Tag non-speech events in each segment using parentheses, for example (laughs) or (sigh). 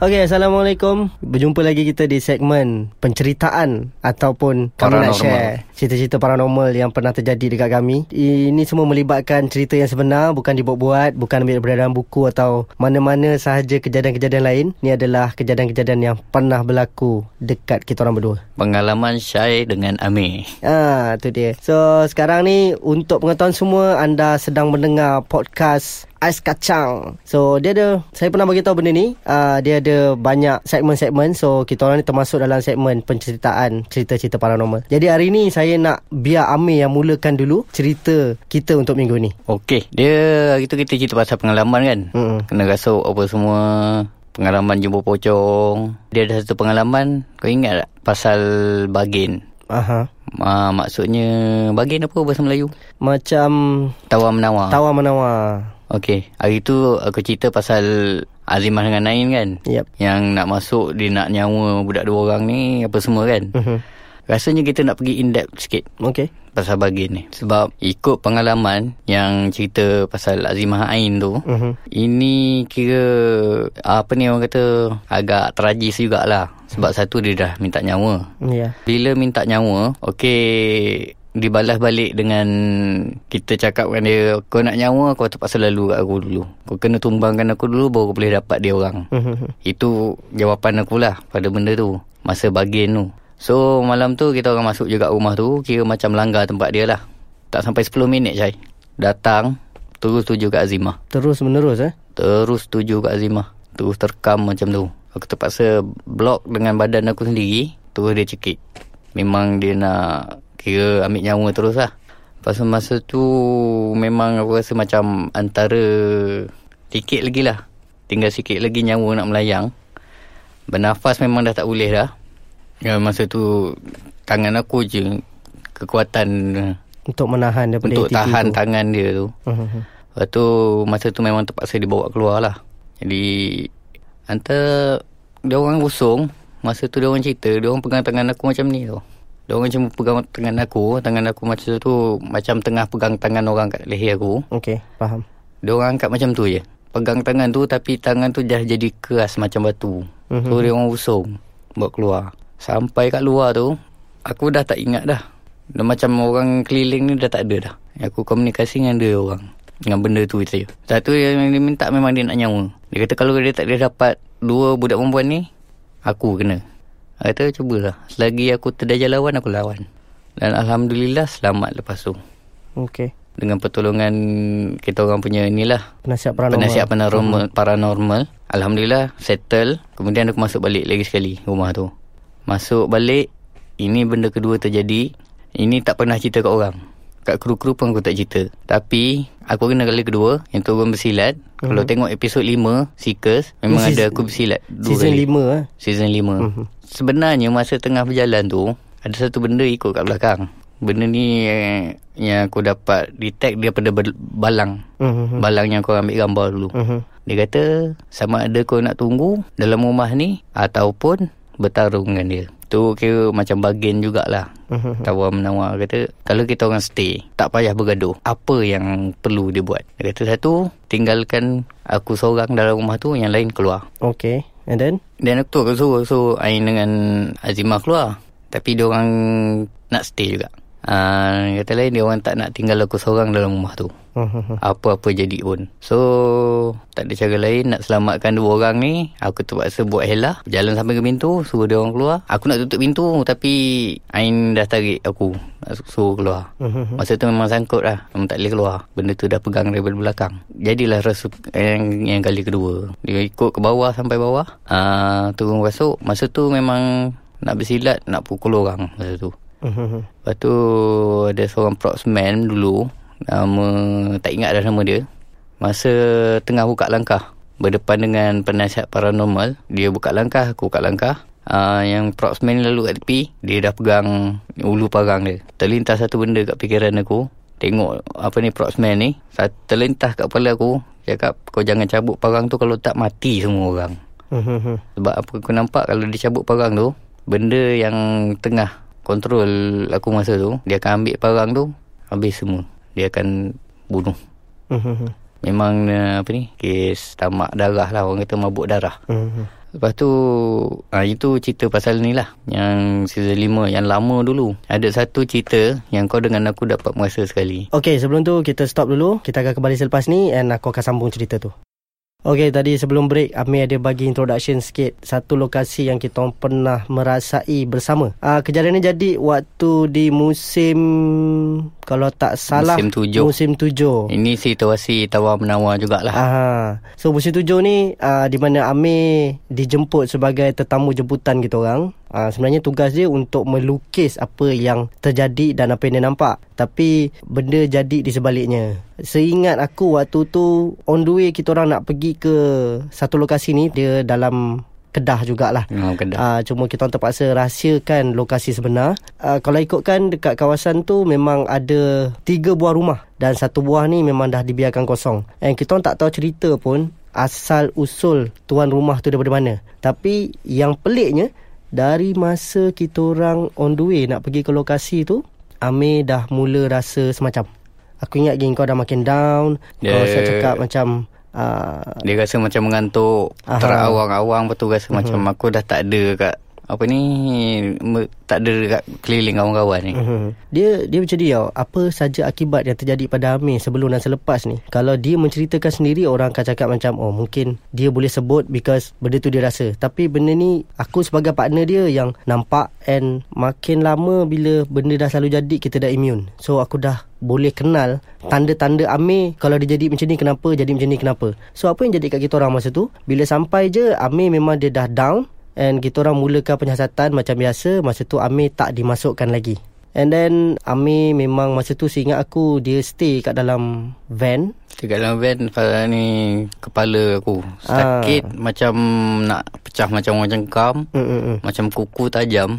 Okey, Assalamualaikum. Berjumpa lagi kita di segmen penceritaan ataupun kami nak share cerita-cerita paranormal yang pernah terjadi dekat kami. Ini semua melibatkan cerita yang sebenar, bukan dibuat-buat, bukan ambil daripada dalam buku atau mana-mana sahaja kejadian-kejadian lain. Ini adalah kejadian-kejadian yang pernah berlaku dekat kita orang berdua. Pengalaman Syai dengan Amir. Ah, tu dia. So, sekarang ni untuk pengetahuan semua anda sedang mendengar podcast ais kacang. So dia ada saya pernah bagi tahu benda ni. Uh, dia ada banyak segmen-segmen. So kita orang ni termasuk dalam segmen penceritaan cerita-cerita paranormal. Jadi hari ni saya nak biar Amir yang mulakan dulu cerita kita untuk minggu ni. Okey, dia hari tu kita cerita pasal pengalaman kan. Mm-mm. Kena rasuk apa semua. Pengalaman jumpa pocong. Dia ada satu pengalaman. Kau ingat tak? Pasal bagin. Aha. Uh, maksudnya bagin apa bahasa Melayu? Macam Tawar menawar. tawar menawar. Okey, hari tu aku cerita pasal Azimah dengan Nain kan. Yep. Yang nak masuk dia nak nyawa budak dua orang ni apa semua kan. Mhm. Rasanya kita nak pergi in depth sikit Okey. pasal bagin ni. Sebab ikut pengalaman yang cerita pasal Azimah Ain tu, Mhm. ini kira apa ni orang kata agak tragis jugalah. Sebab satu dia dah minta nyawa. Ya. Bila minta nyawa, okey dibalas balik dengan kita cakap dengan dia kau nak nyawa kau terpaksa lalu kat aku dulu. Kau kena tumbangkan aku dulu baru kau boleh dapat dia orang. Mhm. (laughs) itu jawapan aku lah pada benda tu masa bagian tu. So malam tu kita orang masuk juga rumah tu kira macam langgar tempat dia lah. Tak sampai 10 minit Syai. Datang terus tuju kat Azimah. Terus menerus eh. Terus tuju kat Azimah. Terus terkam macam tu. Aku terpaksa blok dengan badan aku sendiri Terus dia cekik. Memang dia nak Kira ambil nyawa terus lah Pasal masa tu Memang aku rasa macam Antara Sikit lagi lah Tinggal sikit lagi nyawa nak melayang Bernafas memang dah tak boleh dah ya, Masa tu Tangan aku je Kekuatan Untuk menahan daripada Untuk tahan tu. tangan dia tu Mhm. Lepas tu masa tu memang terpaksa dibawa keluar lah. Jadi antara dia orang usung, masa tu dia orang cerita, dia orang pegang tangan aku macam ni tu. Dia orang cuma pegang tangan aku, tangan aku macam tu macam tengah pegang tangan orang kat leher aku. Okey, faham. Dia orang angkat macam tu je. Pegang tangan tu tapi tangan tu dah jadi keras macam batu. Mhm. So dia orang usung buat keluar. Sampai kat luar tu, aku dah tak ingat dah. Dah macam orang keliling ni dah tak ada dah. Aku komunikasi dengan dia orang. Dengan benda tu saja. Satu yang dia minta memang dia nak nyawa. Dia kata kalau dia tak dia dapat dua budak perempuan ni, aku kena. Dia kata cubalah. Selagi aku terdaja lawan, aku lawan. Dan Alhamdulillah selamat lepas tu. Okey. Dengan pertolongan kita orang punya inilah Penasihat paranormal. penasihat paranormal, paranormal. Alhamdulillah settle. Kemudian aku masuk balik lagi sekali rumah tu. Masuk balik, ini benda kedua terjadi. Ini tak pernah cerita kat orang. Kat kru-kru pun aku tak cerita. Tapi aku kena kali kedua yang turun bersilat. Uh-huh. Kalau tengok episod 5 Seekers memang ada season- aku bersilat dua Season kali. 5 eh. Season 5. Mhm. Sebenarnya masa tengah berjalan tu ada satu benda ikut kat belakang. Benda ni eh, yang aku dapat detect daripada balang. Mhm. Balang yang kau ambil gambar dulu. Mhm. Dia kata sama ada kau nak tunggu dalam rumah ni ataupun bertarung dengan dia. Tu kira macam bagian jugalah. Mhm. Tawar menawar kata kalau kita orang stay tak payah bergaduh. Apa yang perlu dia buat? Dia kata satu tinggalkan aku seorang dalam rumah tu yang lain keluar. Okey. And then? Dan aku tu aku suruh so Ain dengan Azimah keluar. Tapi dia orang nak stay juga. Uh, kata lain dia orang tak nak tinggal aku seorang dalam rumah tu. Mhm. Apa-apa jadi pun. So, tak ada cara lain nak selamatkan dua orang ni. Aku terpaksa buat helah. Jalan sampai ke pintu, suruh dia orang keluar. Aku nak tutup pintu tapi Ain dah tarik aku. Suruh keluar. Masa tu memang sangkut lah. Memang tak boleh keluar. Benda tu dah pegang daripada belakang. Jadilah rasa yang, yang kali kedua. Dia ikut ke bawah sampai bawah. Uh, turun rasuk. Masa tu memang nak bersilat, nak pukul orang masa tu. Mhm. Lepas tu ada seorang proxman dulu. Nama tak ingat dah nama dia. Masa tengah buka langkah Berdepan dengan penasihat paranormal Dia buka langkah, aku buka langkah. Uh, Yang proxman ni lalu kat tepi Dia dah pegang ulu parang dia. Terlintas satu benda kat fikiran aku. Tengok apa ni proxman ni. Terlintas kat kepala aku Cakap kau jangan cabut parang tu Kalau tak mati semua orang. Mhm. sebab apa aku nampak kalau dia cabut parang tu Benda yang tengah kontrol aku masa tu dia akan ambil parang tu habis semua dia akan bunuh Mhm. memang uh, apa ni kes tamak darah lah orang kata mabuk darah Mhm. Lepas tu ha, Itu cerita pasal ni lah Yang season 5 Yang lama dulu Ada satu cerita Yang kau dengan aku dapat merasa sekali Okay, sebelum tu kita stop dulu. Kita akan kembali selepas ni and aku akan sambung cerita tu. Okay, tadi sebelum break, Amir ada bagi introduction sikit satu lokasi yang kita pernah merasai bersama. Ah, kejadian ni jadi waktu di musim kalau tak salah Musim tujuh. Musim tujuh. Ini situasi tawar-menawar jugalah Aha. So musim tujuh ni uh, di mana Amir dijemput sebagai tetamu jemputan kita orang. Uh, sebenarnya tugas dia untuk melukis apa yang terjadi dan apa yang dia nampak. Tapi benda jadi di sebaliknya. Seingat aku waktu tu on the way kita orang nak pergi ke satu lokasi ni dia dalam Kedah jugalah. Memang kedah Uh, cuma kita orang terpaksa rahsiakan lokasi sebenar. Uh, kalau ikutkan dekat kawasan tu memang ada tiga buah rumah dan satu buah ni memang dah dibiarkan kosong. And kita orang tak tahu cerita pun asal usul tuan rumah tu daripada mana. Tapi yang peliknya dari masa kita orang on the way nak pergi ke lokasi tu Amir dah mula rasa semacam Aku ingat geng kau dah makin down Dia- Kau saya cakap macam uh, Dia rasa macam mengantuk Aha. Terawang-awang Lepas tu rasa macam Aku dah tak ada kat Apa ni Tak ada kat keliling kawan-kawan ni Mhm. Dia dia macam dia. Apa saja akibat yang terjadi pada Amir sebelum dan selepas ni. Kalau dia menceritakan sendiri orang akan cakap macam oh mungkin dia boleh sebut because benda tu dia rasa. Tapi benda ni aku sebagai partner dia yang nampak and makin lama bila benda dah selalu jadi kita dah immune. So aku dah boleh kenal tanda-tanda Amir kalau dia jadi macam ni kenapa jadi macam ni kenapa. So apa yang jadi kat kita orang masa tu bila sampai je Amir memang dia dah down And kita orang mulakan penyiasatan macam biasa Masa tu Amir tak dimasukkan lagi. And then Amir memang masa tu seingat aku Dia stay kat dalam van. Dekat dalam van Farah ni Kepala aku. Sakit Macam Nak pecah macam orang cengkam mm -mm. Macam kuku tajam.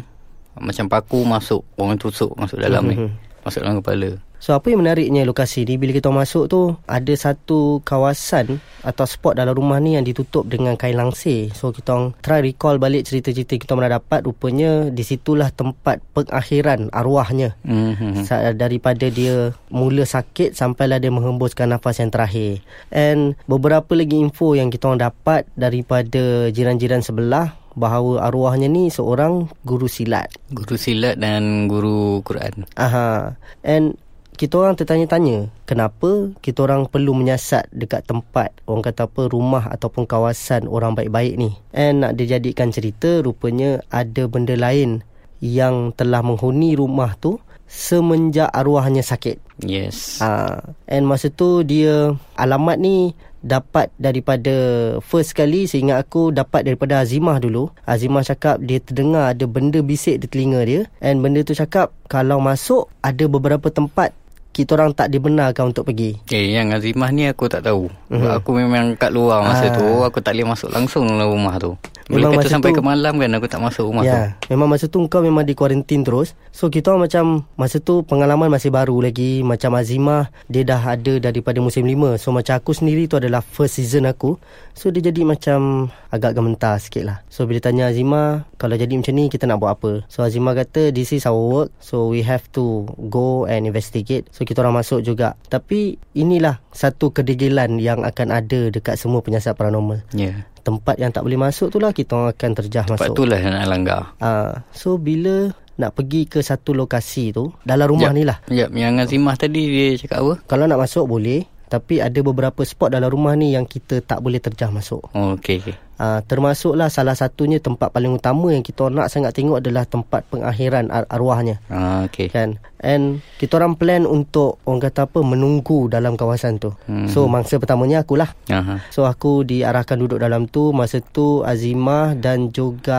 Macam paku masuk Orang tusuk Masuk dalam ni. Masuk dalam kepala So apa yang menariknya lokasi ni Bila kita masuk tu Ada satu kawasan Atau spot dalam rumah ni Yang ditutup dengan kain langsir So kita orang try recall balik cerita-cerita kita pernah dapat Rupanya di situlah tempat pengakhiran arwahnya mm-hmm. Daripada dia mula sakit sampailah dia menghembuskan nafas yang terakhir. And beberapa lagi info yang kita orang dapat daripada jiran-jiran sebelah bahawa arwahnya ni seorang guru silat. Guru silat dan guru Quran Aha. And kita orang tertanya-tanya kenapa kita orang perlu menyiasat dekat tempat orang kata apa rumah ataupun kawasan orang baik-baik ni. And nak dijadikan cerita rupanya ada benda lain yang telah menghuni rumah tu semenjak arwahnya sakit. Yes Ah, and masa tu dia alamat ni dapat daripada first kali seingat aku dapat daripada Azimah dulu. Azimah cakap dia terdengar ada benda bisik di telinga dia and benda tu cakap kalau masuk ada beberapa tempat kita orang tak dibenarkan untuk pergi. Eh yang Azimah ni aku tak tahu mm-hmm. Aku memang kat luar masa Ah. tu Aku tak boleh masuk langsung dalam rumah tu Bila Memang kata sampai tu- ke malam kan Aku tak masuk rumah tu Ya, memang masa tu kau memang di kuarantin terus. So kita orang macam masa tu pengalaman masih baru lagi. Macam Azimah dia dah ada daripada musim 5. So macam aku sendiri tu adalah first season aku. So dia jadi macam agak gementar sikit lah. So bila tanya Azimah kalau jadi macam ni kita nak buat apa? So Azimah kata this is our work. So we have to go and investigate. So kita orang masuk juga. Tapi inilah satu kedegilan yang akan ada dekat semua penyiasat paranormal. Ya Tempat yang tak boleh masuk tu lah kita orang akan terjah Tempat masuk. tu lah yang nak langgar Ah, so bila nak pergi ke satu lokasi tu dalam rumah Jap. ni lah. Ya yang Azimah tadi dia cakap apa Kalau nak masuk boleh, tapi ada beberapa spot dalam rumah ni yang kita tak boleh terjah masuk. Oh okey okey Ah, termasuklah salah satunya tempat paling utama yang kita nak sangat tengok adalah tempat pengakhiran ar- arwahnya. Ah okey Kan And kita orang plan untuk Orang kata apa Menunggu dalam kawasan tu Hmm. So mangsa pertamanya akulah Aha. So aku diarahkan duduk dalam tu Masa tu Azimah dan juga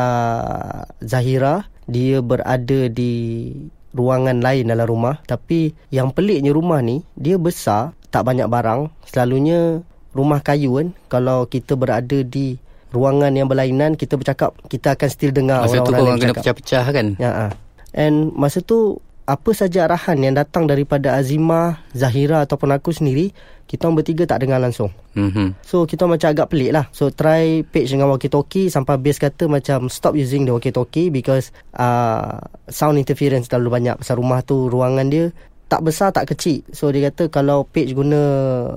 Zahira Dia berada di ruangan lain dalam rumah Tapi yang peliknya rumah ni Dia besar Tak banyak barang Selalunya rumah kayu kan Kalau kita berada di ruangan yang berlainan Kita bercakap Kita akan still dengar Masa tu orang-orang korang lain kena bercakap. pecah-pecah kan Ya, ah. And masa tu apa saja arahan yang datang daripada Azimah, Zahira ataupun aku sendiri, kita orang bertiga tak dengar langsung. Mhm. So kita macam agak pelik lah So try page dengan walkie-talkie Sampai base kata macam Stop using the walkie-talkie Because uh, Sound interference terlalu banyak Pasal rumah tu Ruangan dia Tak besar tak kecil So dia kata Kalau page guna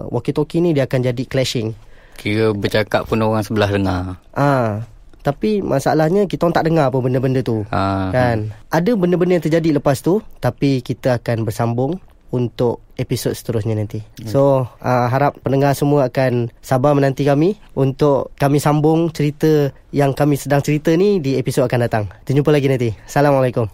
Walkie-talkie ni Dia akan jadi clashing Kira bercakap pun orang sebelah dengar. Ah, Tapi masalahnya Kita orang tak dengar apa benda-benda tu Ah, Kan Ada benda-benda yang terjadi lepas tu Tapi kita akan bersambung untuk episod seterusnya nanti. So, uh, harap pendengar semua akan sabar menanti kami untuk kami sambung cerita yang kami sedang cerita ni di episod akan datang. Kita jumpa lagi nanti. Assalamualaikum.